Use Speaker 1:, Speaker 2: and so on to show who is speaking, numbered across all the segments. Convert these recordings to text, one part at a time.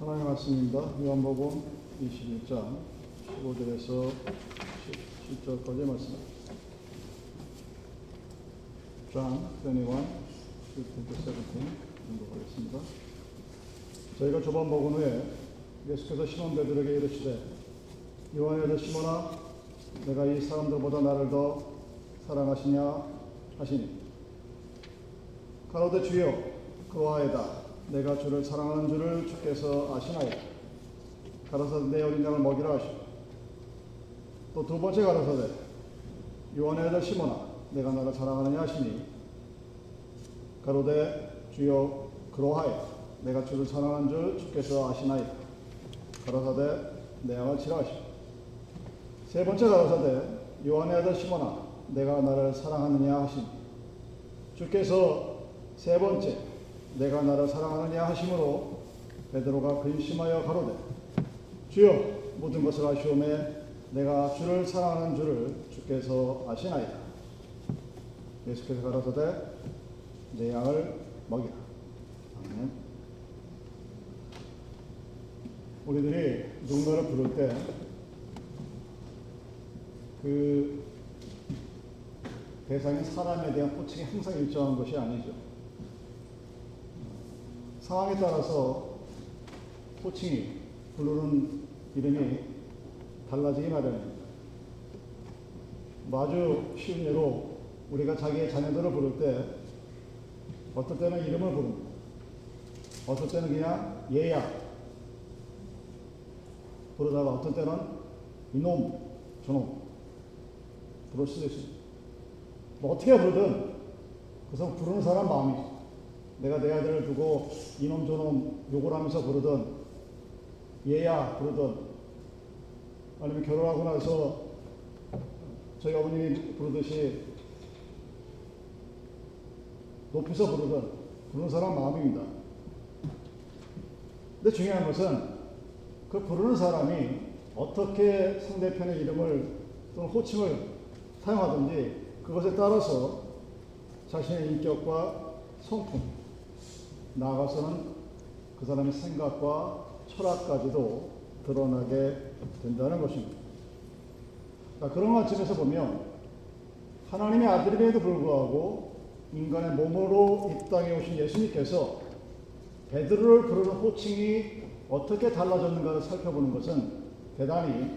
Speaker 1: 하나님의 말씀입니다. 요한복음 21장 15절에서 17절까지 말씀. John 21, 15-17 공독하겠습니다. 저희가 조반 복음 후에 예수께서 시몬 베드로에게 이르시되 요한의 아들 시몬아 내가 이 사람들보다 나를 더 사랑하시냐 하시니 가로되 주여 그러하이다 내가 주를 사랑하는 줄을 주께서 아시나이다. 가라사대 내 어린 양을 먹이라 하시고 또 두 번째 가라사대 요한의 아들 시몬아 내가 나를 사랑하느냐 하시니 가로되 주여 그러하이다. 내가 주를 사랑하는 줄 주께서 아시나이다. 가라사대 내 양을 치라 하시고 세 번째 가라사대 요한의 아들 시몬아 내가 나를 사랑하느냐 하시니 주께서 세 번째 내가 나를 사랑하느냐 하심으로 베드로가 근심하여 가로되 주여 모든 것을 아시오매 내가 주를 사랑하는 줄을 주께서 아시나이다. 예수께서 가라사대 내 양을 먹이라. 아멘. 우리들이 누군가를 부를 때 그 대상이 사람에 대한 호칭이 항상 일정한 것이 아니죠. 상황에 따라서 호칭이 부르는 이름이 달라지기 마련입니다. 아주 쉬운 예로 우리가 자기의 자녀들을 부를 때 어떨 때는 이름을 부릅니다. 어떨 때는 그냥 얘야 부르다가 어떤 때는 이놈, 저놈 부를 수도 있습니다. 뭐 어떻게 부르든 그것은 부르는 사람 마음이죠. 내가 내 아들을 두고 이놈 저놈 욕을 하면서 부르든 얘야 부르든 아니면 결혼하고 나서 저희 어머님이 부르듯이 높여서 부르든 부르는 사람 마음입니다. 근데 중요한 것은 그 부르는 사람이 어떻게 상대편의 이름을 또는 호칭을 사용하든지 그것에 따라서 자신의 인격과 성품, 나아가서는 그 사람의 생각과 철학까지도 드러나게 된다는 것입니다. 그러니까 그런 관점에서 보면 하나님의 아들임에도 불구하고 인간의 몸으로 이 땅에 오신 예수님께서 베드로를 부르는 호칭이 어떻게 달라졌는가를 살펴보는 것은 대단히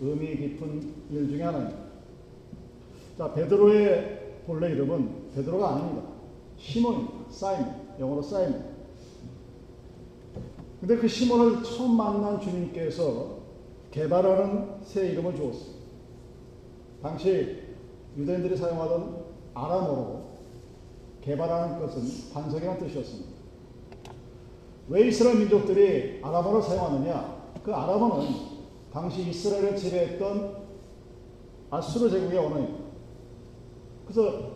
Speaker 1: 의미 깊은 일 중에 하나입니다. 자, 베드로의 본래 이름은 베드로가 아닙니다. 시몬입니다. 사이먼. 영어로 사이먼. 근데 그 시몬을 처음 만난 주님께서 개발하는 새 이름을 주었어요. 당시 유대인들이 사용하던 아람어로 개발하는 것은 반석이라는 뜻이었습니다. 왜 이스라엘 민족들이 아람어를 사용하느냐? 그 아람어는 당시 이스라엘을 지배했던 아수르 제국의 언어입니다. 그래서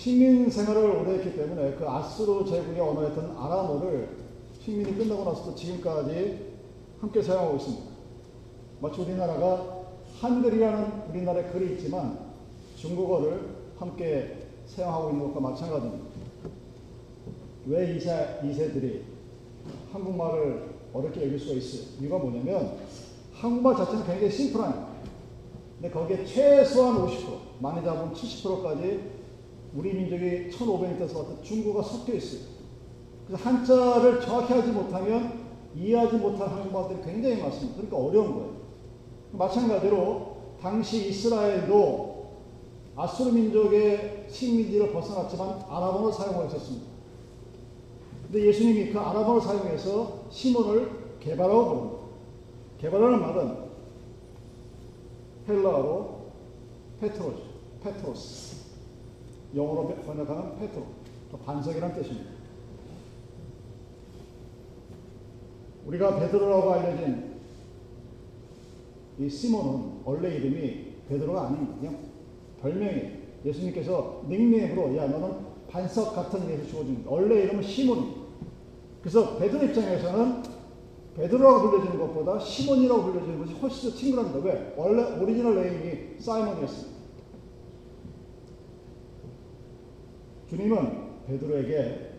Speaker 1: 식민 생활을 오래 했기 때문에 그 아수르 제국의 언어였던 아람어를 식민이 끝나고 나서도 지금까지 함께 사용하고 있습니다. 마치 우리나라가 한글이라는 우리나라의 글이 있지만 중국어를 함께 사용하고 있는 것과 마찬가지입니다. 왜 이세, 이세들이 한국말을 어렵게 여길 수가 있어요? 이유가 뭐냐면 한국말 자체는 굉장히 심플합니다. 근데 거기에 최소한 50%, 많이 잡으면 70%까지 우리 민족이 1500년 때서 왔던 중국어가 섞여 있어요. 그래서 한자를 정확히 하지 못하면 이해하지 못할 한국말들이 굉장히 많습니다. 그러니까 어려운 거예요. 마찬가지로 당시 이스라엘도 아수르 민족의 식민지를 벗어났지만 아랍어를 사용하고 있었습니다. 근데 예수님이 그 아랍어를 사용해서 시몬을 개발하고 부릅니다. 개발하는 말은 헬라어로 페트로스, 페트로스. 영어로 번역하면 페트로, 반석이라는 뜻입니다. 우리가 베드로라고 알려진 이 시몬은 원래 이름이 베드로가 아닙니다. 별명이에요. 예수님께서 닉네임으로 야 너는 반석 같은 이름을 주어줍니다. 원래 이름은 시몬입니다. 그래서 베드로 입장에서는 베드로라고 불려지는 것보다 시몬이라고 불려지는 것이 훨씬 더 친근합니다. 왜? 원래 original name이 Simon이었습니다. 주님은 베드로에게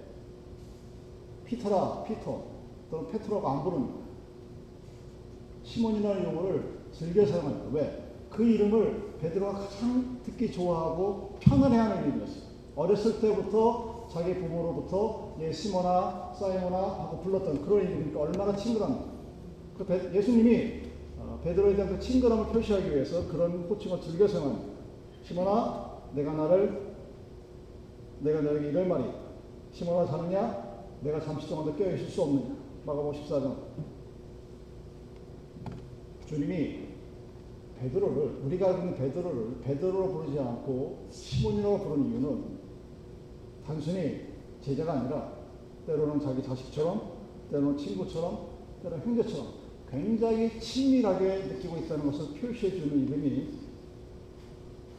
Speaker 1: 피터라, 피터, 또는 페트로라고 안 부릅니다. 시몬이라는 용어를 즐겨 사용합니다. 왜? 그 이름을 베드로가 가장 듣기 좋아하고 편안해하는 이름이었어요. 어렸을 때부터 자기 부모로부터 예, 시몬아 사이몬아 하고 불렀던 그런 이름이니까 얼마나 친근합니까? 그 베, 예수님이 어, 베드로에 대한 그 친근함을 표시하기 위해서 그런 호칭을 즐겨 사용합니다. 시모나, 내가 나를 내가 너에게 이럴 말이 시모나 자느냐? 내가 잠시 동안도 깨어 있을 수 없느냐? 마가복 14장 주님이 베드로를 우리가 알고 있는 베드로를 베드로로 부르지 않고 시몬이라고 부르는 이유는 단순히 제자가 아니라 때로는 자기 자식처럼 때로는 친구처럼 때로는 형제처럼 굉장히 친밀하게 느끼고 있다는 것을 표시해 주는 이름이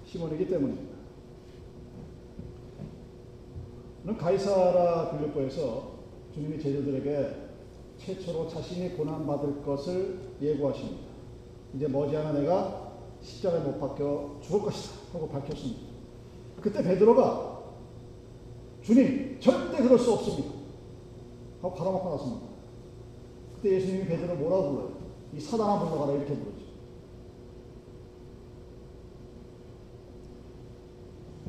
Speaker 1: 시몬이기 때문입니다. 는 가이사라 빌립보에서 주님이 제자들에게 최초로 자신이 고난받을 것을 예고하십니다. 이제 머지않아 내가 십자가에 못 박혀 죽을 것이다 하고 밝혔습니다. 그때 베드로가 주님 절대 그럴 수 없습니다 하고 갈아먹고 났습니다. 그때 예수님이 베드로를 뭐라고 불러요? 이 사단아 물러가라 이렇게 부르죠.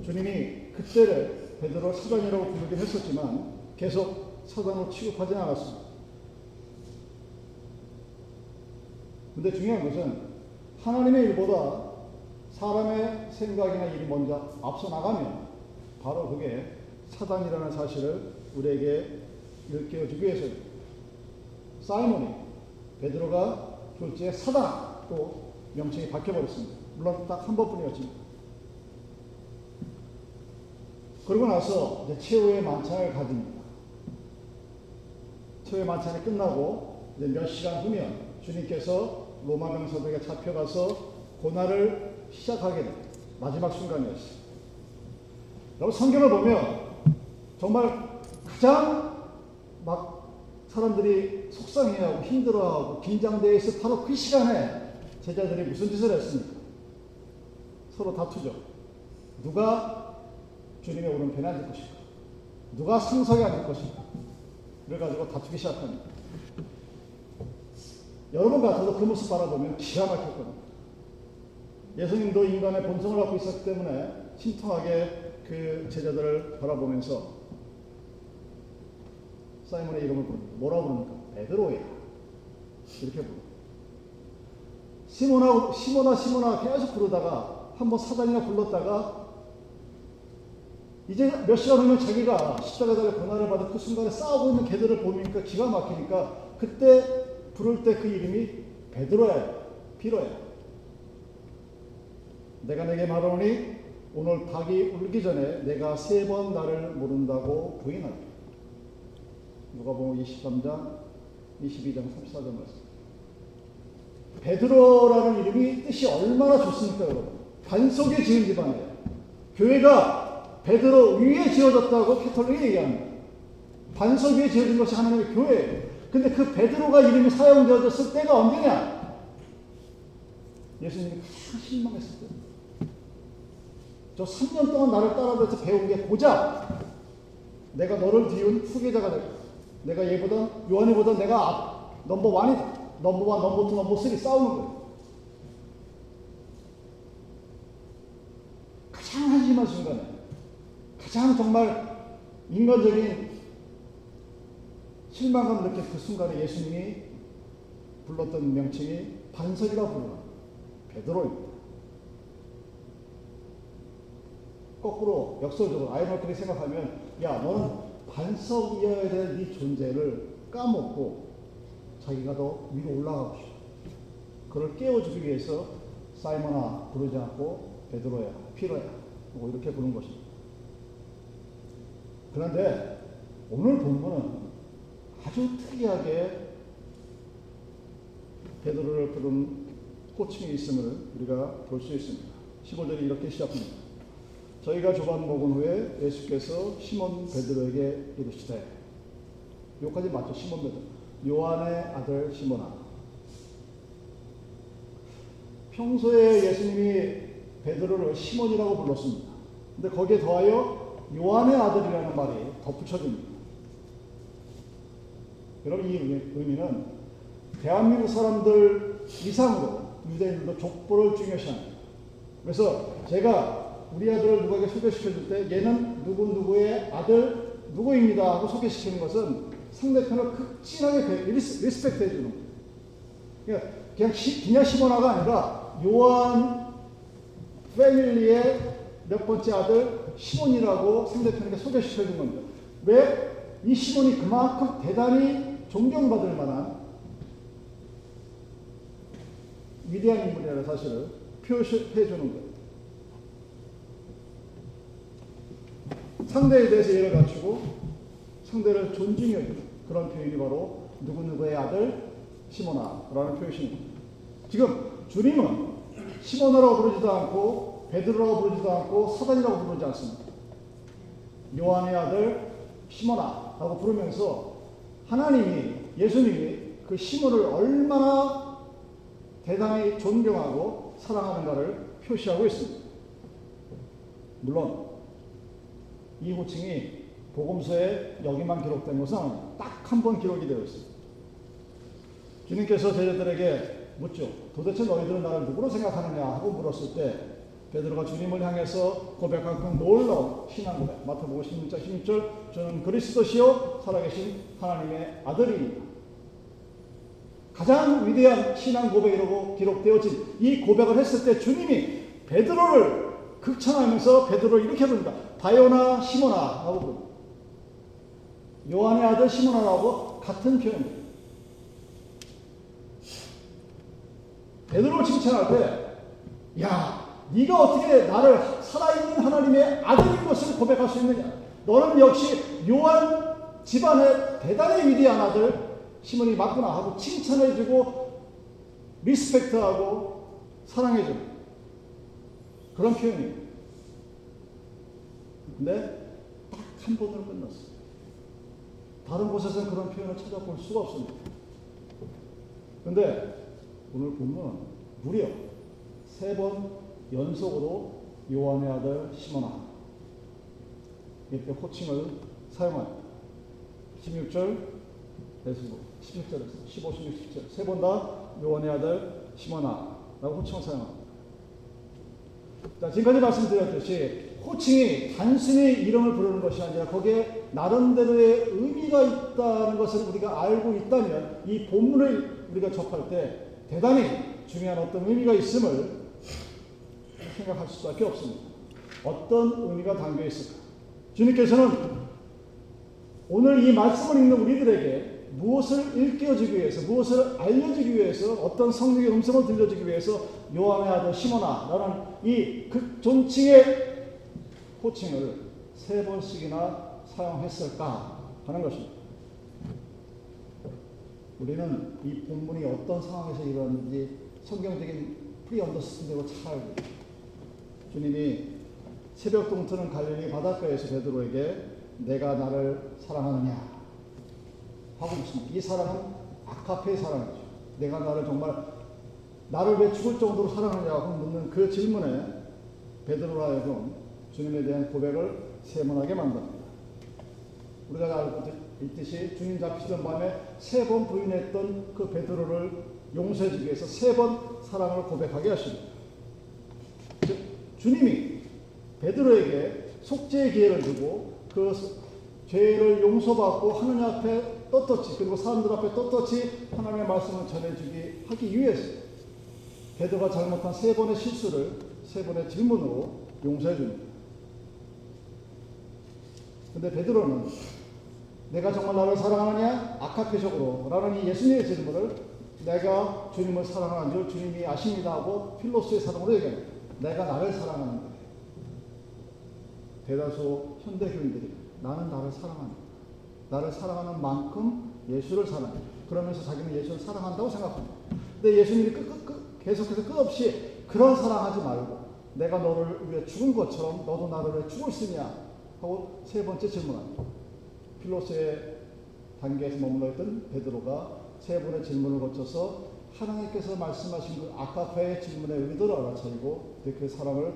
Speaker 1: 주님이 그때를 베드로 사단이라고 부르긴 했었지만 계속 사단으로 취급하지 않았습니다. 근데 중요한 것은 하나님의 일보다 사람의 생각이나 일이 먼저 앞서 나가면 바로 그게 사단이라는 사실을 우리에게 일깨워주기 위해서입니다. 사이몬이 베드로가 둘째 사단 또 명칭이 바뀌어버렸습니다. 물론 딱 한 번뿐이었지만 그러고 나서 이제 최후의 만찬을 가집니다. 최후의 만찬이 끝나고 이제 몇 시간 후면 주님께서 로마 명사들에게 잡혀가서 고난을 시작하게 된 마지막 순간이었어요. 여러분 성경을 보면 정말 가장 막 사람들이 속상해하고 힘들어하고 긴장되어 있을 바로 그 시간에 제자들이 무슨 짓을 했습니까? 서로 다투죠. 누가 주님의 오른편에 앉을 것인가? 누가 상석에 앉을 것인가? 그래 가지고 다투기 시작합니다. 여러분 같아도 그 모습 바라보면 기가 막혔거든요. 예수님도 인간의 본성을 갖고 있었기 때문에 심통하게 그 제자들을 바라보면서 사이몬의 이름을 부릅니다. 뭐라고 부릅니까? 베드로야. 이렇게 부릅니다. 시모나, 시모나, 시모나 계속 부르다가 한번 사단이나 불렀다가 이제 몇 시간 후면 자기가 십자가 달에 고난을 받은 그 순간에 싸우고 있는 개들을 보니까 기가 막히니까 그때 부를 때 그 이름이 베드로야, 비로야. 내가 내게 말하노니 오늘 닭이 울기 전에 내가 세 번 나를 모른다고 부인하라. 누가복음 23장, 22장, 34절 말씀. 베드로라는 이름이 뜻이 얼마나 좋습니까, 여러분? 반석에 지은 집안이에요. 교회가 베드로 위에 지어졌다고 캐톨릭이 얘기합니다. 반석 위에 지어진 것이 하나님의 교회예요. 근데 그 베드로가 이름이 사용되어졌을 때가 언제냐? 예수님이 가장 실망했을 때. 저 3년 동안 나를 따라다녀서 배운 게 고작 내가 너를 뒤이은 후계자가 될 거야. 내가 얘보다 요한이보다 내가 앞, number one이다. Number one, number two, number three 싸우는 거야. 가장 한심한 순간에 가장 정말 인간적인 실망감을 느낀 그 순간에 예수님이 불렀던 명칭이 반석이라고 불러요. 베드로입니다. 거꾸로 역설적으로 아이러니하게 생각하면 야 너는 반석이어야 될 네 존재를 까먹고 자기가 더 위로 올라가고 싶어. 그를 깨워주기 위해서 사이먼아 부르지 않고 베드로야 피로야 뭐 이렇게 부른 것입니다. 그런데 오늘 본문은 아주 특이하게 베드로를 부른 호칭이 있음을 우리가 볼 수 있습니다. 15절이 이렇게 시작합니다. 저희가 조반 먹은 후에 예수께서 시몬 베드로에게 이르시되 여기까지 맞죠? 시몬 베드로. 요한의 아들 시몬아. 평소에 예수님이 베드로를 시몬이라고 불렀습니다. 근데 거기에 더하여 요한의 아들이라는 말이 덧붙여집니다. 여러분 이 의미는 대한민국 사람들 이상으로 유대인들도 족보를 중요시합니다. 그래서 제가 우리 아들을 누구에게 소개시켜 줄 때 얘는 누구누구의 아들 누구입니다 하고 소개시키는 것은 상대편을 극진하게 respect 해주는 거예요. 그러니까 그냥 시, 그냥 시모나가 아니라 요한 패밀리의 몇 번째 아들 시몬이라고 상대편에게 소개시켜 준 겁니다. 왜? 이 시몬이 그만큼 대단히 존경받을 만한 위대한 인물이라는 사실을 표시해 주는 거예요. 상대에 대해서 예를 갖추고 상대를 존중해 주는 그런 표현이 바로 누구누구의 아들 시모나라는 표현입니다. 지금 주님은 시모나라고 부르지도 않고 베드로라고 부르지도 않고 사단이라고 부르지 않습니다. 요한의 아들 시모나라고 부르면서 하나님이 예수님이 그 시몬을 얼마나 대단히 존경하고 사랑하는가를 표시하고 있습니다. 물론 이 호칭이 복음서에 여기만 기록된 것은 딱 한 번 기록이 되어 있습니다. 주님께서 제자들에게 묻죠. 도대체 너희들은 나를 누구로 생각하느냐 하고 물었을 때 베드로가 주님을 향해서 고백한 그 놀라운 신앙 고백. 마태복음 16장 16절 저는 그리스도시요 살아계신 하나님의 아들입니다. 가장 위대한 신앙 고백이라고 기록되어진 이 고백을 했을 때 주님이 베드로를 극찬하면서 베드로를 이렇게 부릅니다. 바요나 시몬아 하고 부릅니다. 요한의 아들 시몬아라고 같은 표현입니다. 베드로 칭찬할 때, 야, 네가 어떻게 나를 살아있는 하나님의 아들인 것을 고백할 수 있느냐? 너는 역시 요한 집안의 대단히 위대한 아들 시몬이 맞구나 하고 칭찬해주고 respect하고 사랑해주는 그런 표현이에요. 근데 딱 한 번으로 끝났어요. 다른 곳에서는 그런 표현을 찾아볼 수가 없습니다. 근데 오늘 보면 무려 세번 연속으로 요한의 아들 시몬아 이렇게 호칭을 사용합니다. 16절, 17절에서 15, 16, 17. 세번 다 요한의 아들 시몬아라고 호칭을 사용합니다. 자, 지금까지 말씀드렸듯이 호칭이 단순히 이름을 부르는 것이 아니라 거기에 나름대로의 의미가 있다는 것을 우리가 알고 있다면 이 본문을 우리가 접할 때 대단히 중요한 어떤 의미가 있음을 생각할 수밖에 없습니다. 어떤 의미가 담겨 있을까? 주님께서는 오늘 이 말씀을 읽는 우리들에게 무엇을 일깨워주기 위해서, 무엇을 알려주기 위해서, 어떤 성령의 음성을 들려주기 위해서 요한의 아들 시몬아라는 이 극존칭의 호칭을 세 번씩이나 사용했을까 하는 것입니다. 우리는 이 본문이 어떤 상황에서 일어났는지 성경적인 pre-understand로 잘 주님이 새벽 동트는 갈릴리 바닷가에서 베드로에게 네가 나를 사랑하느냐 하고 묻습니다. 이 사랑은 아카페의 사랑이죠. 내가 나를 정말 나를 왜 죽을 정도로 사랑하냐고 묻는 그 질문에 베드로라 하여금 주님에 대한 고백을 세문하게 만듭니다. 우리가 알고 있듯이 주님 잡히던 밤에 세 번 부인했던 그 베드로를 용서해주기 위해서 세 번 사랑을 고백하게 하십니다. 주님이 베드로에게 속죄의 기회를 주고 그 죄를 용서받고 하느님 앞에 떳떳이 그리고 사람들 앞에 떳떳이 하나님의 말씀을 전해주기 하기 위해서 베드로가 잘못한 세 번의 실수를 세 번의 질문으로 용서해 줍니다. 근데 베드로는 내가 정말 나를 사랑하느냐? 아카페적으로 라는 이 예수님의 질문을 내가 주님을 사랑하는 줄 주님이 아십니다 하고 필로스의 사랑으로 얘기합니다. 내가 나를 사랑하는 거예요. 대다수 현대교인들이 나는 나를 사랑한다. 나를 사랑하는 만큼 예수를 사랑해. 그러면서 자기는 예수를 사랑한다고 생각합니다. 근데 예수님이 끝, 끝, 끝, 계속해서 끝없이 그런 사랑하지 말고 내가 너를 위해 죽은 것처럼 너도 나를 위해 죽을 쓰냐 하고 세 번째 질문합니다. 필로스의 단계에서 머물러 있던 베드로가 세 번의 질문을 거쳐서 하나님께서 말씀하신 그 아카페의 질문의 의도를 알아차리고 그 사랑을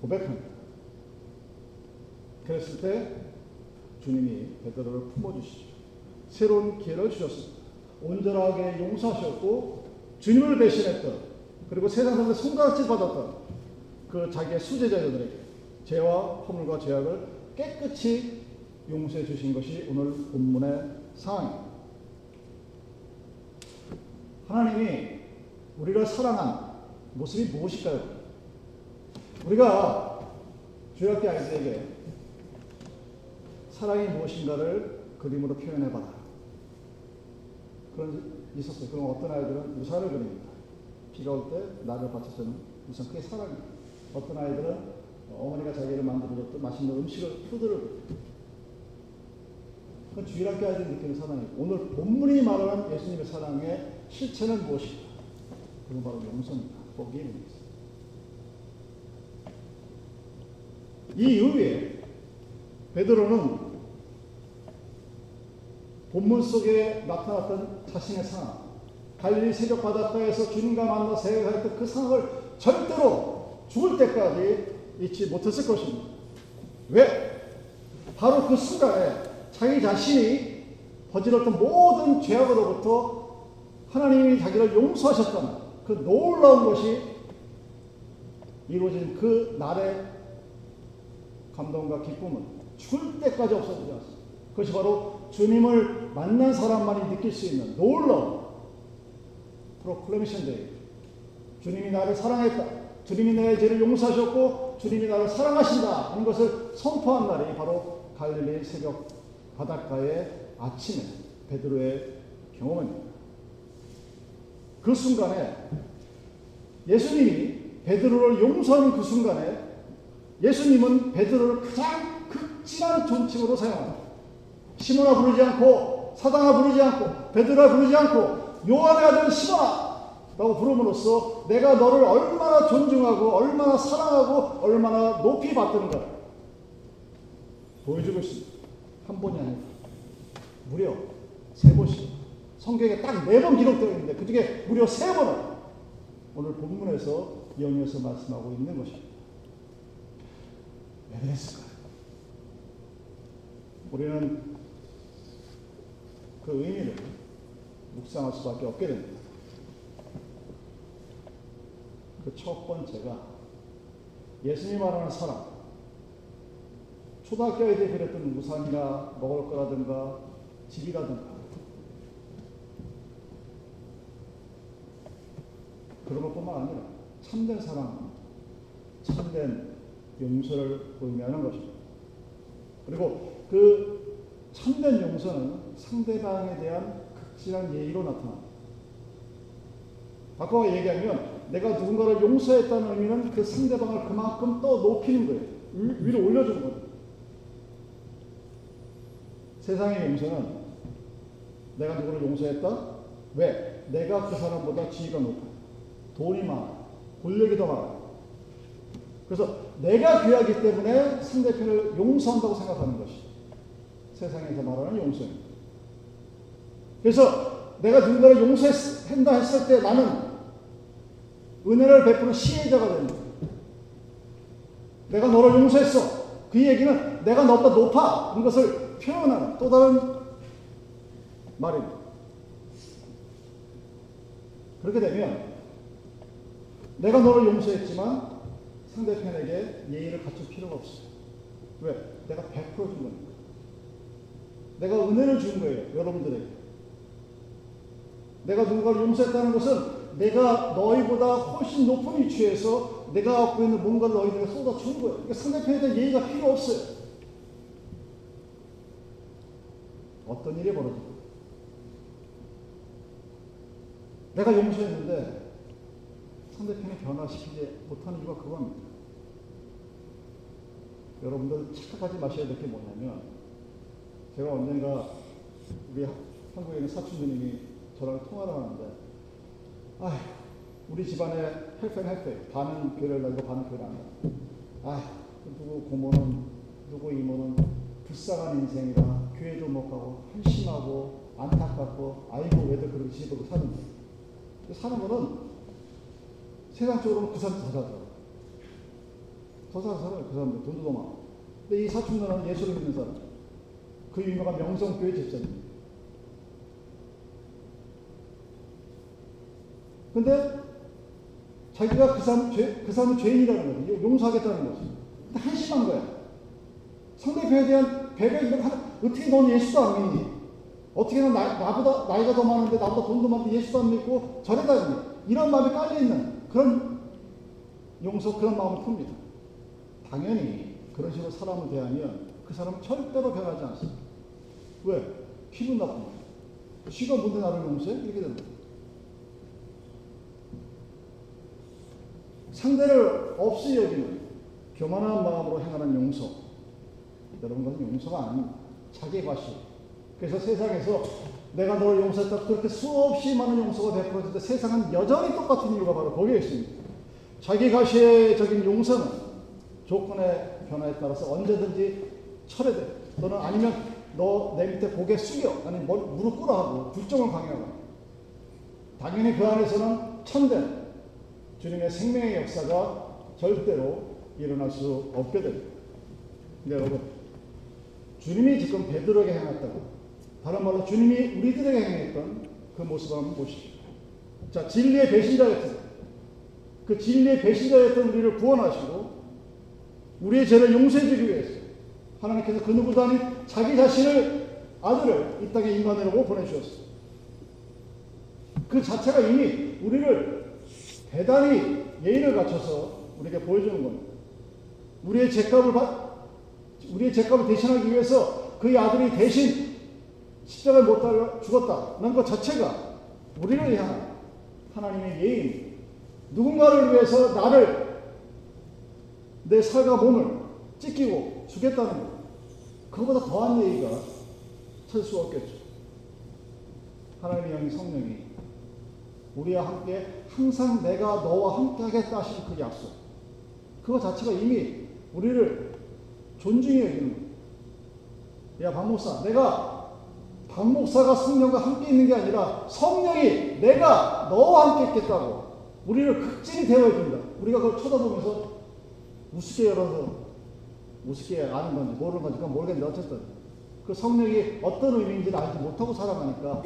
Speaker 1: 고백합니다. 그랬을 때 주님이 베드로를 품어주시죠. 새로운 기회를 주셨습니다. 온전하게 용서하셨고 주님을 배신했던 그리고 세상 사람들 손가락질 받았던 그 자기의 수제자들에게 죄와 허물과 죄악을 깨끗이 용서해 주신 것이 오늘 본문의 상황입니다. 하나님이 우리를 사랑한 모습이 무엇일까요? 우리가 주일학교 아이들에게 사랑이 무엇인가를 그림으로 표현해봐라. 그런 있었어요. 그럼 어떤 아이들은 우산을 그립니다. 비가 올 때 나를 받쳐주는 우산. 그게 사랑이에요. 어떤 아이들은 어머니가 자기를 만들어줬던 맛있는 음식을, 푸드를 그건 주일학교 아이들이 느끼는 사랑이에요. 오늘 본문이 말하는 예수님의 사랑의 실체는 무엇일까? 그건 바로 용서입니다. forgiveness. 이 이후에 베드로는 본문 속에 나타났던 자신의 상황, 갈릴리 새벽 바닷가에서 주님과 만나 세회했던 그 상황을 절대로 죽을 때까지 잊지 못했을 것입니다. 왜? 바로 그 순간에 자기 자신이 저질렀던 모든 죄악으로부터 하나님이 자기를 용서하셨다는 그 놀라운 것이 이루어진 그 날의 감동과 기쁨은 죽을 때까지 없어지지 않습니다. 그것이 바로 주님을 만난 사람만이 느낄 수 있는 놀라운 proclamation day. 주님이 나를 사랑했다. 주님이 내 죄를 용서하셨고 주님이 나를 사랑하신다 하는 것을 선포한 날이 바로 갈릴리 새벽 바닷가의 아침에 베드로의 경험입니다. 그 순간에 예수님이 베드로를 용서하는 그 순간에 예수님은 베드로를 가장 극진한 존칭으로 사용합니다. 시몬아 부르지 않고 사당아 부르지 않고 베드로아 부르지 않고 요한의 아들 시몬아 라고 부름으로써 내가 너를 얼마나 존중하고 얼마나 사랑하고 얼마나 높이 받드는가 보여주고 있습니다. 한 번이 아니라 무려 세 번씩 성경에 딱 네 번 기록되어 있는데 그 중에 무려 세 번을 오늘 본문에서 연이어서 말씀하고 있는 것입니다. 왜 그랬을까요? 우리는 그 의미를 묵상할 수밖에 없게 됩니다. 그 첫 번째가 예수님 말하는 사랑. 초등학교 애들이 그랬던 우산이나 먹을 거라든가 집이라든가 그런 것뿐만 아니라 참된 사랑, 참된 용서를 의미하는 것입니다. 그리고 그 참된 용서는 상대방에 대한 극진한 예의로 나타납니다. 바꿔 얘기하면 내가 누군가를 용서했다는 의미는 그 상대방을 그만큼 또 높이는 거예요. 위로 올려주는 거예요. 세상의 용서는 내가 누구를 용서했다? 왜? 내가 그 사람보다 지위가 높아. 돈이 많아. 권력이 더 많아. 그래서 내가 귀하기 때문에 상대편을 용서한다고 생각하는 것이 세상에서 말하는 용서입니다. 그래서 내가 누군가를 용서한다 했을 때 나는 은혜를 베푸는 시혜자가 됩니다. 내가 너를 용서했어. 그 얘기는 내가 너보다 높아. 이것을 표현하는 또 다른 말입니다. 그렇게 되면 내가 너를 용서했지만 상대편에게 예의를 갖출 필요가 없어. 왜? 내가 100%준 거니까. 내가 은혜를 준 거예요. 여러분들에게. 내가 누군가를 용서했다는 것은 내가 너희보다 훨씬 높은 위치에서 내가 갖고 있는 뭔가를 너희들에게 쏟아주는 거예요. 그러니까 상대편에 대한 예의가 필요 없어요. 어떤 일이 벌어져요? 내가 용서했는데 상대편이 변화시키지 못하는 이유가 그겁니다. 여러분들 착각하지 마셔야 될 게 뭐냐면 제가 언젠가 우리 한국에 있는 사촌nu님이 저랑 통화를 하는데 아 우리 집안에 헬fen 반은 교회를 다니고 반은 교회를 안. 아 누구 고모는 누구 이모는 불쌍한 인생이라 교회도 못 가고 한심하고 안타깝고 아이고 왜들 그렇게 집으로 사는 거야. 사는 거는 세상적으로는 그 사람 잘하더라고. 더 사는 사람이 그 사람들 돈도 많아. 근데 이 사촌 누나는 예수를 믿는 사람. 그 유명한 명성교회 집사님. 근데 자기가 그 사람 죄, 그 사람은 죄인이라는 거지. 용서하겠다는 거지. 근데 한심한 거야. 상대편에 대한 배가 이런 어떻게 넌 예수도 안 믿니? 어떻게 는 나, 나보다, 나이가 더 많은데 나보다 돈도 많은데 예수도 안 믿고 절에 다니니? 이런 마음이 깔려 있는 그런 용서, 그런 마음을 풉니다. 당연히 그런 식으로 사람을 대하면 그 사람은 절대로 변하지 않습니다. 왜? 기분 나쁜 거야. 쥐가 뭔데 나를 용서해? 이렇게 되는 거예요. 상대를 없이 여기는 교만한 마음으로 행하는 용서. 여러분, 그건 용서가 아닙니다. 자기 과시. 그래서 세상에서 내가 너를 용서했다 그렇게 수없이 많은 용서가 베풀어질 때 세상은 여전히 똑같은 이유가 바로 거기에 있습니다. 자기 과시적인 용서는 조건의 변화에 따라서 언제든지 철회돼. 또는 아니면 너 내 밑에 고개 숙여. 아니 무릎 꿇어 하고 불정을 강요하고. 당연히 그 안에서는 참된 주님의 생명의 역사가 절대로 일어날 수 없게 됩니다. 근데 여러분, 주님이 지금 베드로에게 행했다고, 다른 말로 주님이 우리들에게 행했던 그 모습을 한번 보시죠. 자, 진리의 배신자였던, 그 진리의 배신자였던 우리를 구원하시고, 우리의 죄를 용서해주기 위해서, 하나님께서 그 누구도 아닌 자기 자신을, 아들을 이 땅에 인간으로 보내주셨어요. 그 자체가 이미 우리를 대단히 예의를 갖춰서 우리에게 보여주는 겁니다. 우리의 죄값을 받, 우리의 죄값을 대신하기 위해서 그의 아들이 대신 십자가에 못 달려 죽었다는 것 자체가 우리를 향한 하나님의 예인. 누군가를 위해서 나를 내 살과 몸을 찢기고 죽겠다는 것. 그보다 더한 예의가 찾을 수 없겠죠. 하나님의 영이 성령이 우리와 함께 항상 내가 너와 함께 하겠다 하신 그 약속. 그거 자체가 이미 우리를 존중해 여기는 거예요. 야, 박 목사, 내가 박 목사가 성령과 함께 있는 게 아니라 성령이 내가 너와 함께 있겠다고 우리를 극진히 대화해 줍니다. 우리가 그걸 쳐다보면서 우습게 열어서 우습게 아는 건지 모르는 건지 그건 모르겠는데 어쨌든 그 성령이 어떤 의미인지를 알지 못하고 살아가니까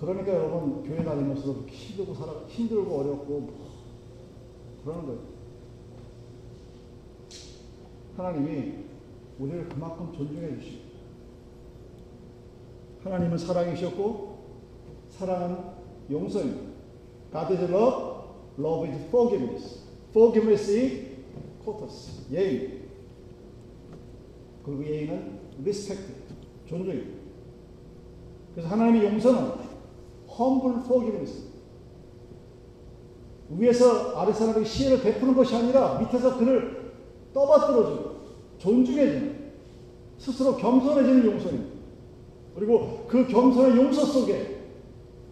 Speaker 1: 그러니까 여러분 교회 다니면서도 힘들고 살아 힘들고 어렵고 뭐 그러는 거예요. 하나님이 우리를 그만큼 존중해 주시고 하나님은 사랑이셨고 사랑은 용서입니다. God is love, love is forgiveness. forgiveness is courteous, 예의. 그리고 예의는 respect, 존중입니다. 그래서 하나님의 용서는 humble forgiveness. 위에서 아래 사람에게 시혜를 베푸는 것이 아니라 밑에서 그를 떠받들어주고 존중해주는 스스로 겸손해지는 용서입니다. 그리고 그 겸손의 용서 속에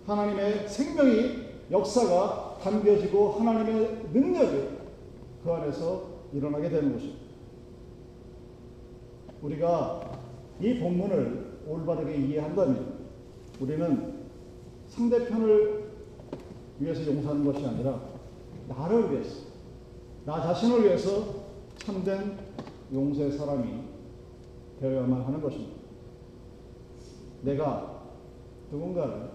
Speaker 1: 하나님의 생명이 역사가 담겨지고 하나님의 능력이 그 안에서 일어나게 되는 것입니다. 우리가 이 본문을 올바르게 이해한다면 우리는 상대편을 위해서 용서하는 것이 아니라 나를 위해서, 나 자신을 위해서 참된 용서의 사람이 되어야만 하는 것입니다. 내가 누군가를,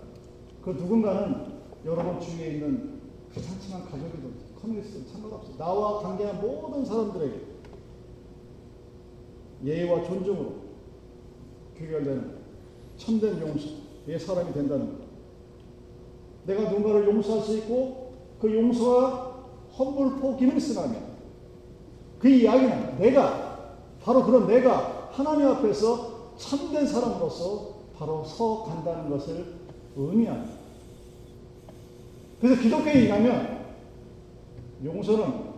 Speaker 1: 그 누군가는 여러분 주위에 있는 귀찮지만 가족이든 커뮤니스트든 상관없어요. 나와 관계한 모든 사람들에게 예의와 존중으로 귀결되는 참된 용서의 사람이 된다는 것. 내가 누군가를 용서할 수 있고 그 용서가 험불 포기를 쓰라면 그 이야기는 내가 바로 그런 내가 하나님 앞에서 참된 사람으로서 바로 서 간다는 것을 의미합니다. 그래서 기독교에 임하면 용서는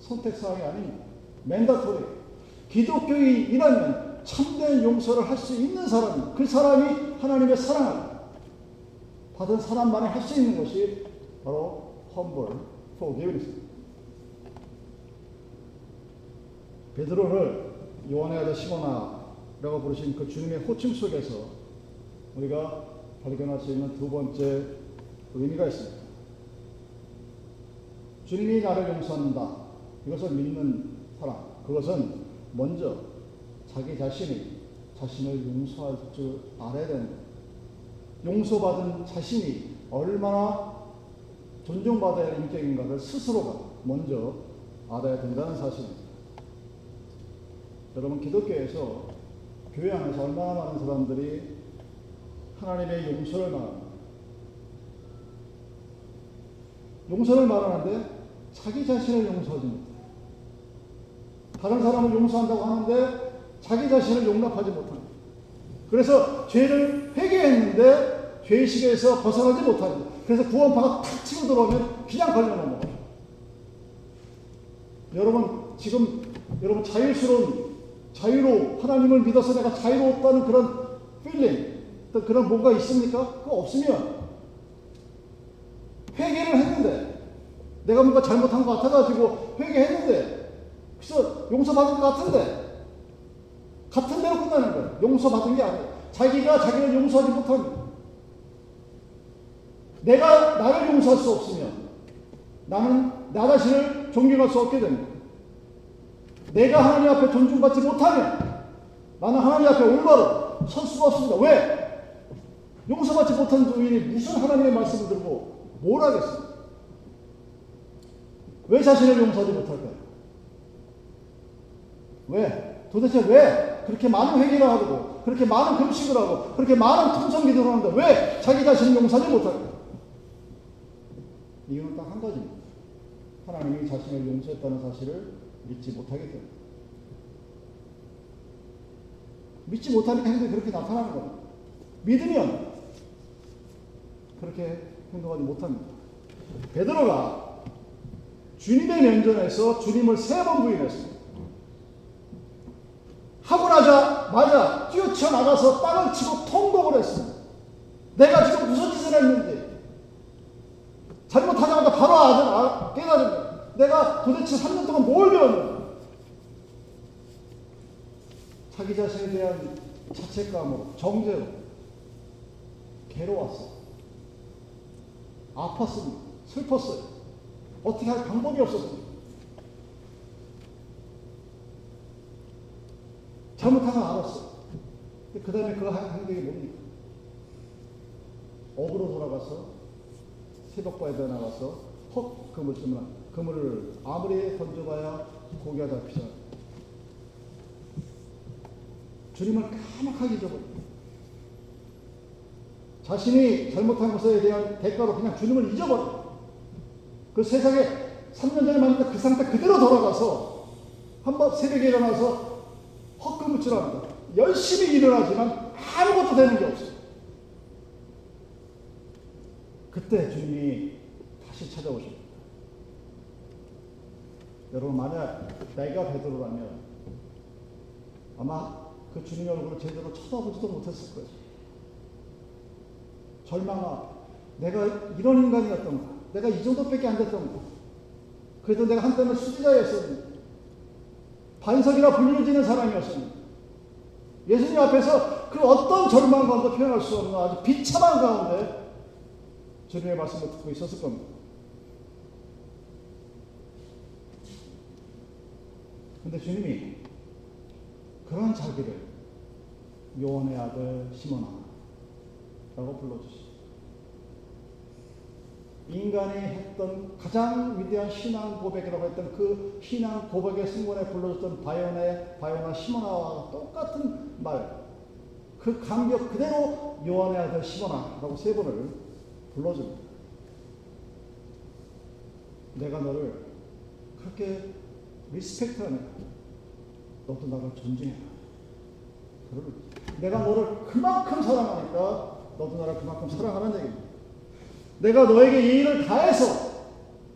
Speaker 1: 선택사항이 아닙니다. 맨다토리. 기독교에 일하면 참된 용서를 할 수 있는 사람, 그 사람이 하나님의 사랑을 받은 사람만이 할 수 있는 것이 바로 humble forgiveness. 베드로를 요한의 아들 시모나라고 부르신 그 주님의 호칭 속에서 우리가 발견할 수 있는 두 번째 의미가 있습니다. 주님이 나를 용서한다. 이것을 믿는 사람. 그것은 먼저 자기 자신이 자신을 용서할 줄 알아야 된다. 용서받은 자신이 얼마나 존중받아야 할 인격인가를 스스로가 먼저 알아야 된다는 사실입니다. 여러분 기독교에서 교회 안에서 얼마나 많은 사람들이 하나님의 용서를 말합니다. 용서를 말하는데 자기 자신을 용서하지 못해요. 다른 사람을 용서한다고 하는데 자기 자신을 용납하지 못합니다. 그래서 죄를 회개했는데 죄의식에서 벗어나지 못합니다. 그래서 구원파가 탁 치고 들어오면 그냥 걸려 넘어가요. 여러분 지금 여러분 자유스러운 자유로 하나님을 믿어서 내가 자유로웠다는 그런 feeling 그런 뭔가 있습니까? 그거 없으면 회개를 했는데 내가 뭔가 잘못한 것 같아가지고 회개했는데 그래서 용서받은 것 같은데 같은 대로 끝나는 거예요. 용서받은 게 아니에요. 자기가 자기를 용서하지 못합니다. 내가 나를 용서할 수 없으면 나는 나 자신을 존경할 수 없게 됩니다. 내가 하나님 앞에 존중받지 못하면 나는 하나님 앞에 올바로 설 수가 없습니다. 왜? 용서받지 못한 주인이 무슨 하나님의 말씀을 들고 뭘 하겠습니까? 왜 자신을 용서하지 못할까요? 왜? 도대체 왜 그렇게 많은 회개를 하고 그렇게 많은 금식을 하고 그렇게 많은 통성 기도를 하는데 왜 자기 자신을 용서하지 못할까요? 이유는 딱 한 가지입니다. 하나님이 자신을 용서했다는 사실을 믿지 못하기 때문에. 믿지 못하니까 행동이 그렇게 나타나는 겁니다. 믿으면 그렇게 행동하지 못합니다. 베드로가 주님의 면전에서 주님을 세 번 부인했습니다. 하고 나자 맞아 뛰어쳐 나가서 땅을 치고 통곡을 했습니다. 내가 지금 무슨 짓을 했는지 잘못하자마자 바로 아들 깨달은 거예요. 내가 도대체 3년 동안 뭘 배웠는지 자기 자신에 대한 자책감으로 정죄로 괴로웠어. 아팠습니다. 슬펐어요. 어떻게 할 방법이 없었습니다. 잘못한 건 알았어. 그 다음에 그 행동이 뭡니까? 업으로 돌아가서 새벽바에다 나가서 헛 그물 쓰면 그물을 아무리 던져봐야 고기가 잡히잖아. 주님을 까맣게 잊어버립니다. 자신이 잘못한 것에 대한 대가로 그냥 주님을 잊어버려. 그 세상에 3년 전에 만났던 그 상태 그대로 돌아가서 한번 새벽에 일어나서 헛금을질합니다. 열심히 일어나지만 아무것도 되는 게 없어요. 그때 주님이 다시 찾아오십니다. 여러분 만약 내가 베드로라면 아마 그 주님의 얼굴을 제대로 쳐다보지도 못했을 거예요. 절망아, 내가 이런 인간이었던가? 내가 이 정도밖에 안 됐던가? 그래도 내가 한때는 수지자였었는데 반석이라 불려지는 사람이었습니다. 예수님 앞에서 그 어떤 절망감도 표현할 수 없는 아주 비참한 가운데 주님의 말씀을 듣고 있었을 겁니다. 근데 주님이 그런 자기를 요원의 아들 시몬아 라고 불러주시죠. 인간이 했던 가장 위대한 신앙 고백이라고 했던 그 신앙 고백의 승권에 불러줬던 바요네, 바요나 시모나와 똑같은 말, 그 감격 그대로 요한의 아들 시모나라고 세 번을 불러줍니다. 내가 너를 그렇게 리스펙트하니까 너도 나를 존중해라. 내가 너를 그만큼 사랑하니까 너도 나를 그만큼 사랑하는 얘기입니다. 내가 너에게 예의를 다해서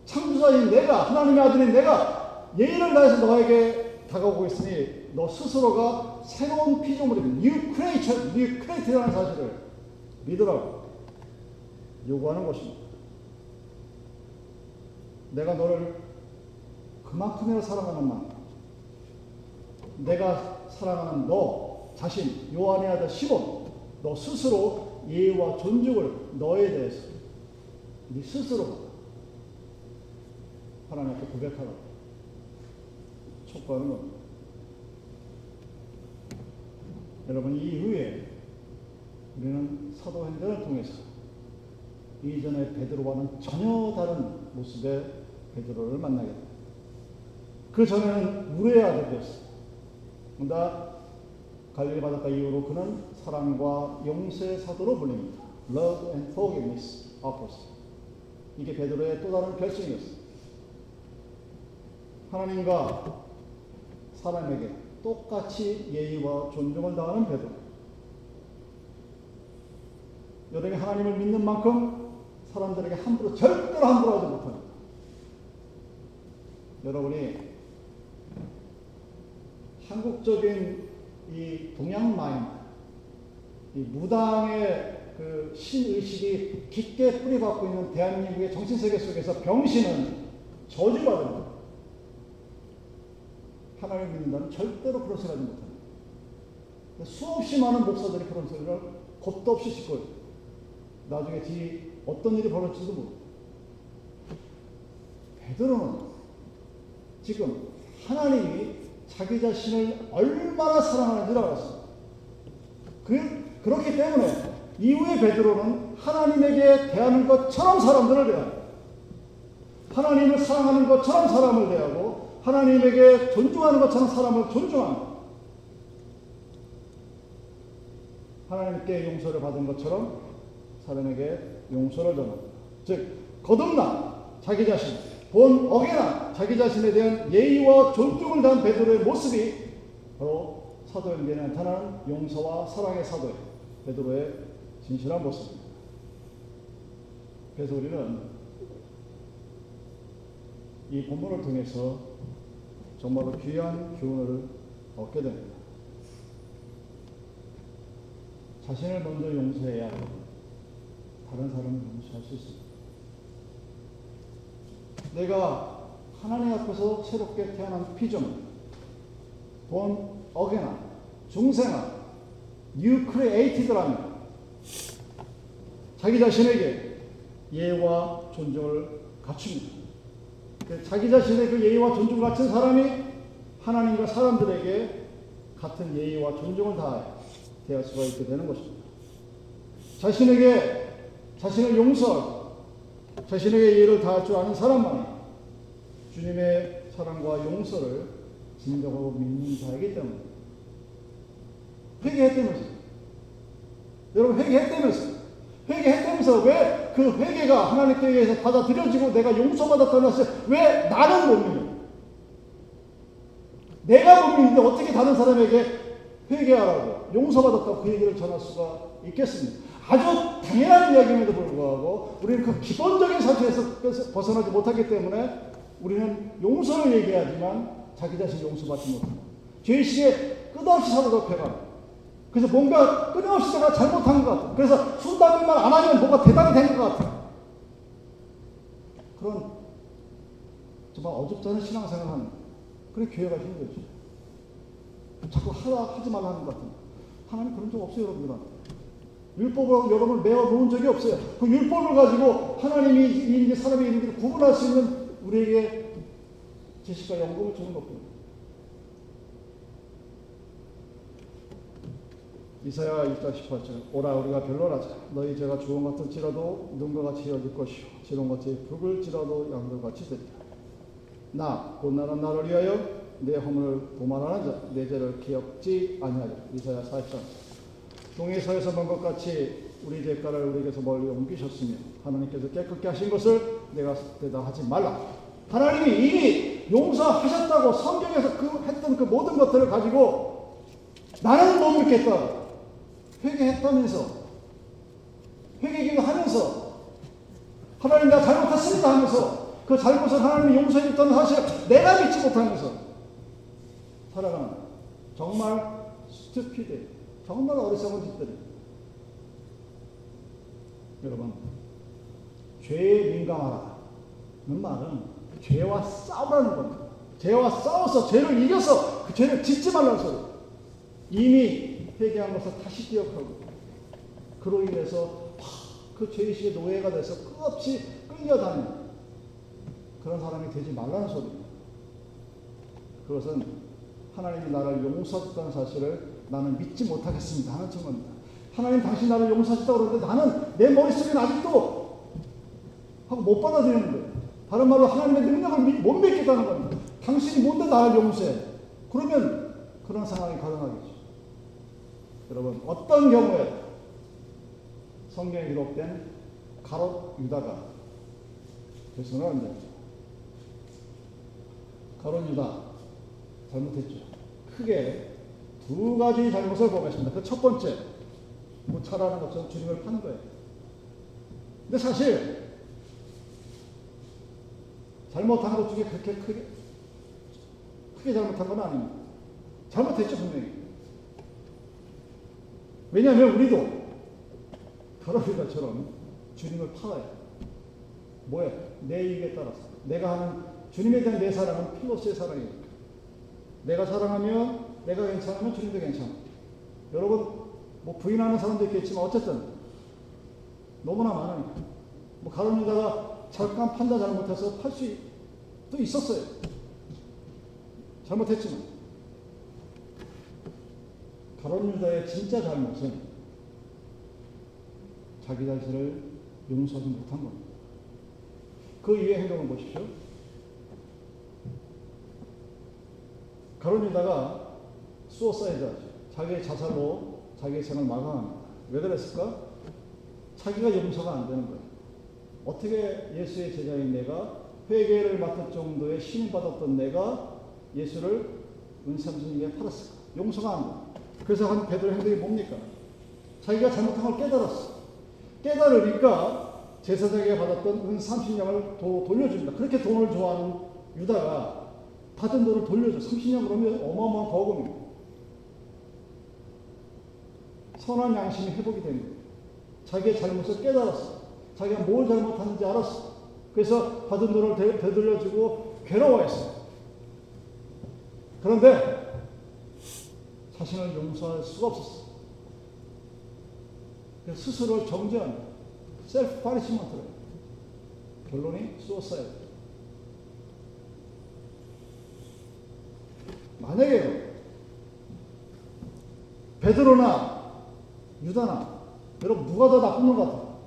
Speaker 1: 창조자인 내가 하나님의 아들인 내가 예의를 다해서 너에게 다가오고 있으니 너 스스로가 새로운 피조물이다. New creature, new create라는 사실을 믿으라고 요구하는 것입니다. 내가 너를 그만큼이나 사랑하는 만큼 내가 사랑하는 너 자신 요한의 아들 시몬 너 스스로 예의와 존중을 너에 대해서 네 스스로가 하나님 앞에 고백하라 촉구하는 겁니다. 여러분 이 이후에 우리는 사도행전을 통해서 이전의 베드로와는 전혀 다른 모습의 베드로를 만나게 됩니다. 그 전에는 물의 아들이었어요. 그러나 갈릴리 바닷가 이후로 그는 사랑과 용서의 사도로 불립니다. Love and Forgiveness Apostle. 이게 베드로의 또 다른 별칭이었어요. 하나님과 사람에게 똑같이 예의와 존중을 다하는 베드로. 여러분이 하나님을 믿는 만큼 사람들에게 함부로 절대로 함부로 하지 못합니다. 여러분이 한국적인 이 동양 마인드, 이 무당의 그 신의식이 깊게 뿌리박고 있는 대한민국의 정신세계 속에서 병신은 저주받습니다. 하나님을 믿는다면 절대로 그런 소리 하지 못합니다. 수없이 많은 목사들이 그런 소리를 겁도 없이 짓고 나중에 뒤 어떤 일이 벌어질지도 모르고 베드로는 지금 하나님이 자기 자신을 얼마나 사랑하는지를 알았습니다. 그, 그렇기 때문에 이후에 베드로는 하나님에게 대하는 것처럼 사람들을 대합니다. 하나님을 사랑하는 것처럼 사람을 대하고 하나님에게 존중하는 것처럼 사람을 존중합니다. 하나님께 용서를 받은 것처럼 사람에게 용서를 전합니다. 즉 거듭나 자기 자신, 본 어게나 자기 자신에 대한 예의와 존중을 다한 베드로의 모습이 바로 사도행전에 나타나는 용서와 사랑의 사도의 베드로의 진실한 모습입니다. 그래서 우리는 이 본문을 통해서 정말로 귀한 교훈을 얻게 됩니다. 자신을 먼저 용서해야 다른 사람을 용서할 수 있습니다. 내가 하나님 앞에서 새롭게 태어난 피조물, born again아, 중생아, new created라면 자기 자신에게 예와 존중을 갖춥니다. 자기 자신의 그 예의와 존중을 갖춘 사람이 하나님과 사람들에게 같은 예의와 존중을 다해 대할 수가 있게 되는 것입니다. 자신에게 자신을 용서하고 자신에게 예의를 다할 줄 아는 사람만이 주님의 사랑과 용서를 진정으로 믿는 자이기 때문에. 회개했다면서. 여러분 회개했다면서. 회개했다면서 왜 그 회개가 하나님께 의해서 받아들여지고 내가 용서받았다는 것을 왜 나는 못 믿냐 내가 못 믿는데 어떻게 다른 사람에게 회개하라고 용서받았다고 그 얘기를 전할 수가 있겠습니까? 아주 당연한 이야기임에도 불구하고 우리는 그 기본적인 사실에서 벗어나지 못하기 때문에 우리는 용서를 얘기하지만 자기 자신 용서받지 못합니다. 죄의식에 끝없이 사로잡혀가 그래서 뭔가 끊임없이 내가 잘못한 것 같아. 그래서 순단만 안 하면 뭔가 대단히 된 것 같아. 그런 정말 어줍지 않은 신앙생활 하는 그래 교회가 힘들죠. 자꾸 하라 하지 말라 하는 것 같은. 하나님 그런 적 없어요, 여러분들한테. 율법으로 여러분을 메어 놓은 적이 없어요. 그 율법을 가지고 하나님이 이인지 사람의 이인지를 구분할 수 있는 우리에게 지식과 연금을 주는 것뿐입니다. 이사야 1장 18절 오라 우리가 변론하자 너희 죄가 주홍 같을지라도 눈과 같이 헤어질 것이요. 지롱같이 붉을지라도 양들같이 되리라. 나곧 나는 나를 위하여 내 허물을 도말하는 자내 죄를 기억지 아니하리라. 이사야 43장 동에서에서 먼 것 같이 우리 죄가를 우리에게서 멀리 옮기셨으며 하나님께서 깨끗게 하신 것을 내가 대답하지 말라. 하나님이 이미 용서하셨다고 성경에서 그 했던 그 모든 것들을 가지고 나는 못 믿겠다 회개했다면서 회개기도 하면서 하나님 나 잘못했습니다 하면서 그 잘못을 하나님이 용서해 줬다는 사실을 내가 믿지 못하면서 살아가는 정말 스튜피드 정말 어리석은 짓들이 여러분 죄에 민감하라는 말은 죄와 싸우라는 겁니다. 죄와 싸워서 죄를 이겨서 그 죄를 짓지 말라는 소리. 이미 회개한 것을 다시 기억하고 그로 인해서 그 죄의식의 노예가 돼서 끝없이 끌려다니는 그런 사람이 되지 말라는 소리입니다. 그것은 하나님이 나를 용서했다는 사실을 나는 믿지 못하겠습니다 하는 증거입니다. 하나님 당신 나를 용서하셨다고 그러는데 나는 내 머릿속에 아직도 하고 못 받아들이는데 다른 말로 하나님의 능력을 못 믿겠다는 겁니다. 당신이 뭔데 나를 용서해? 그러면 그런 상황이 가능하겠죠. 여러분 어떤 경우에 성경에 기록된 가롯 유다가 되서는 안 됩니다. 가롯 유다 잘못했죠. 크게 두 가지 잘못을 보겠습니다. 그 첫 번째, 무차라는 것처럼 주님을 파는 거예요. 근데 사실 잘못한 것 중에 그렇게 크게 크게 잘못한 건 아닙니다. 잘못했죠 분명히. 왜냐하면 우리도 가로리다처럼 주님을 팔아야 뭐야? 내 이익에 따라서 내가 하는 주님에 대한 내 사랑은 필로스의 사랑이에요. 내가 사랑하며 내가 괜찮으면 주님도 괜찮아. 여러분 뭐 부인하는 사람도 있겠지만 어쨌든 너무나 많으니까 뭐 가론유다가 잠깐 판다 잘못해서 팔 수도 있었어요. 잘못했지만 가론유다의 진짜 잘못은 자기 자신을 용서하지 못한 겁니다. 그 이후의 행동을 보십시오. 가론유다가 수어사이드. 자기의 자살로 자기의 생을 마감합니다. 왜 그랬을까? 자기가 용서가 안 되는 거예요. 어떻게 예수의 제자인 내가 회개를 맡을 정도의 신임 받았던 내가 예수를 은삼순에게 팔았을까? 용서가 안 돼. 그래서 한 베드로 행동이 뭡니까? 자기가 잘못한 걸 깨달았어. 깨달으니까 제사장에게 받았던 은 30냥을 돌려줍니다. 그렇게 돈을 좋아하는 유다가 받은 돈을 돌려줘. 30냥 그러면 어마어마한 거금입니다. 선한 양심이 회복이 된 거예요. 자기의 잘못을 깨달았어. 자기가 뭘 잘못하는지 알았어. 그래서 받은 돈을 되돌려주고 괴로워했어. 그런데 자신을 용서할 수가 없었어. 스스로를 정죄한 셀프 파리시먼트를 결론이 수었어요. 만약에 베드로나 유다나 여러분 누가 더 나쁜 것 같아요?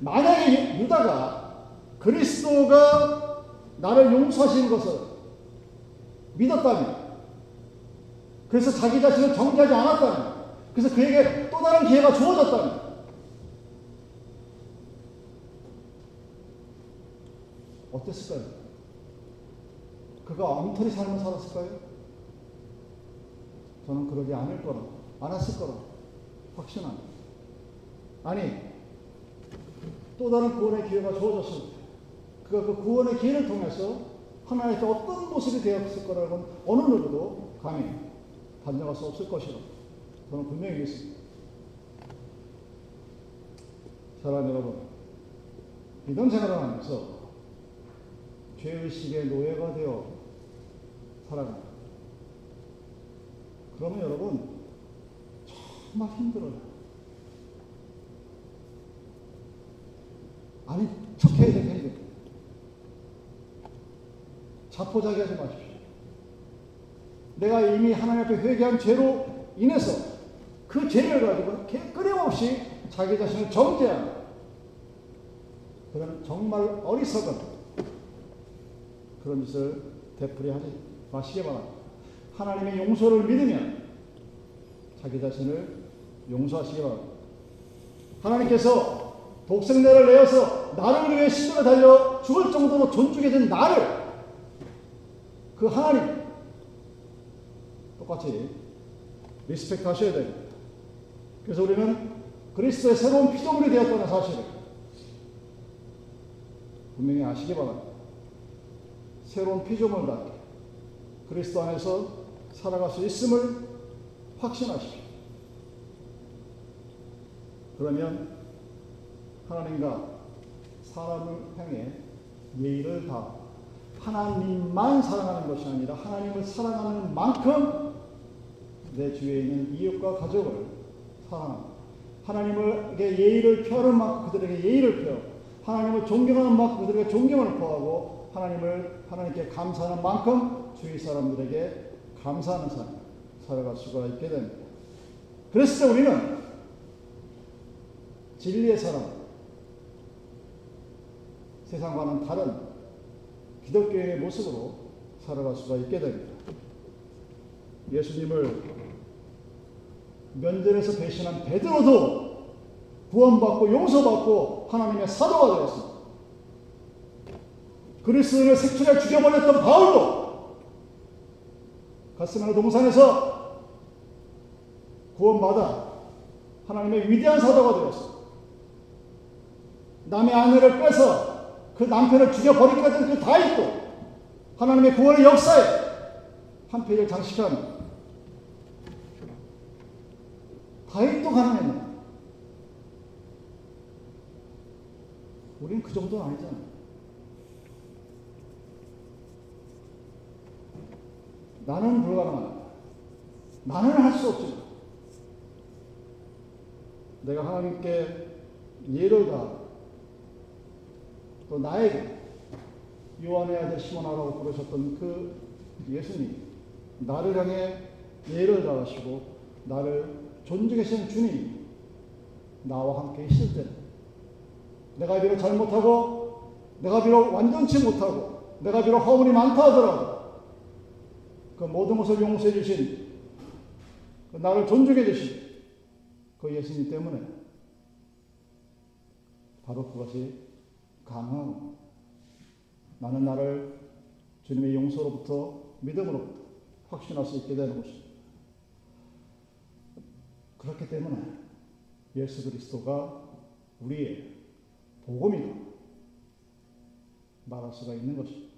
Speaker 1: 만약에 유다가 그리스도가 나를 용서하시는 것을 믿었다면 그래서 자기 자신을 정죄하지 않았다면 그래서 그에게 또 다른 기회가 주어졌다면 어땠을까요? 그가 엉터리 삶을 살았을까요? 저는 그러지 않을 거라, 않았을 거라 확신합니다. 아니, 또 다른 구원의 기회가 주어졌을 때, 그가 그 구원의 기회를 통해서 하나님의 어떤 모습이 되었을 거라고는 어느 누구도 감히 단정할 수 없을 것이라 저는 분명히 믿습니다. 사랑 여러분, 믿음 생활을 하면서 죄의식의 노예가 되어 살아간다. 그러면 여러분, 정말 힘들어요. 아니, 척해야 되게 힘들어요. 자포자기 하지 마십시오. 내가 이미 하나님 앞에 회개한 죄로 인해서 그 죄를 가지고 끊임없이 자기 자신을 정죄하는 그런 정말 어리석은 그런 짓을 되풀이하지 마시기 바랍니다. 하나님의 용서를 믿으면 자기 자신을 용서하시기 바랍니다. 하나님께서 독생자를 내어서 나를 위해 십자가 달려 죽을 정도로 존중해 준 나를 그 하나님 똑같이 respect 하셔야 됩니다. 그래서 우리는 그리스도의 새로운 피조물이 되었다는 사실을 분명히 아시기 바랍니다. 새로운 피조물답게 그리스도 안에서 살아갈 수 있음을 확신하십시오. 그러면 하나님과 사람을 향해 예의를 다 하나님만 사랑하는 것이 아니라 하나님을 사랑하는 만큼 내 주위에 있는 이웃과 가족을 사랑합니다. 하나님에게 예의를 표하는 만큼 그들에게 예의를 표 하나님을 존경하는 만큼 그들에게 존경을 표하고 하나님을 하나님께 감사하는 만큼 주위 사람들에게 감사하는 삶 살아갈 수가 있게 됩니다. 때 우리는 진리의 사람, 세상과는 다른 기독교의 모습으로 살아갈 수가 있게 됩니다. 예수님을 면전에서 배신한 베드로도 구원받고 용서받고 하나님의 사도가 되었습니다. 그리스도인을 색출해 죽여버렸던 바울도 가스메나 동산에서 구원받아 하나님의 위대한 사도가 되었습니다. 남의 아내를 빼서 그 남편을 죽여버리기로 했던 그 다윗도 하나님의 구원의 역사에 한 페이지를 장식한 다윗도 가능했나? 우리는 그 정도는 아니잖아요. 나는 불가능하다. 나는 할 수 없지만 내가 하나님께 예를 다. 또 나에게. 요한의 아들 시몬하라고 부르셨던 그 예수님 나를 향해 예를 다하시고 나를 존중하시는 주님 나와 함께 있을 때 내가 비록 잘못하고 내가 비록 완전치 못하고 내가 비록 허물이 많다 하더라도 그 모든 것을 용서해 주신 그 나를 존중해 주신 그 예수님 때문에 바로 그것이 가능하고 나는 나를 주님의 용서로부터 믿음으로부터 확신할 수 있게 되는 것입니다. 그렇기 때문에 예수 그리스도가 우리의 복음이다 말할 수가 있는 것입니다.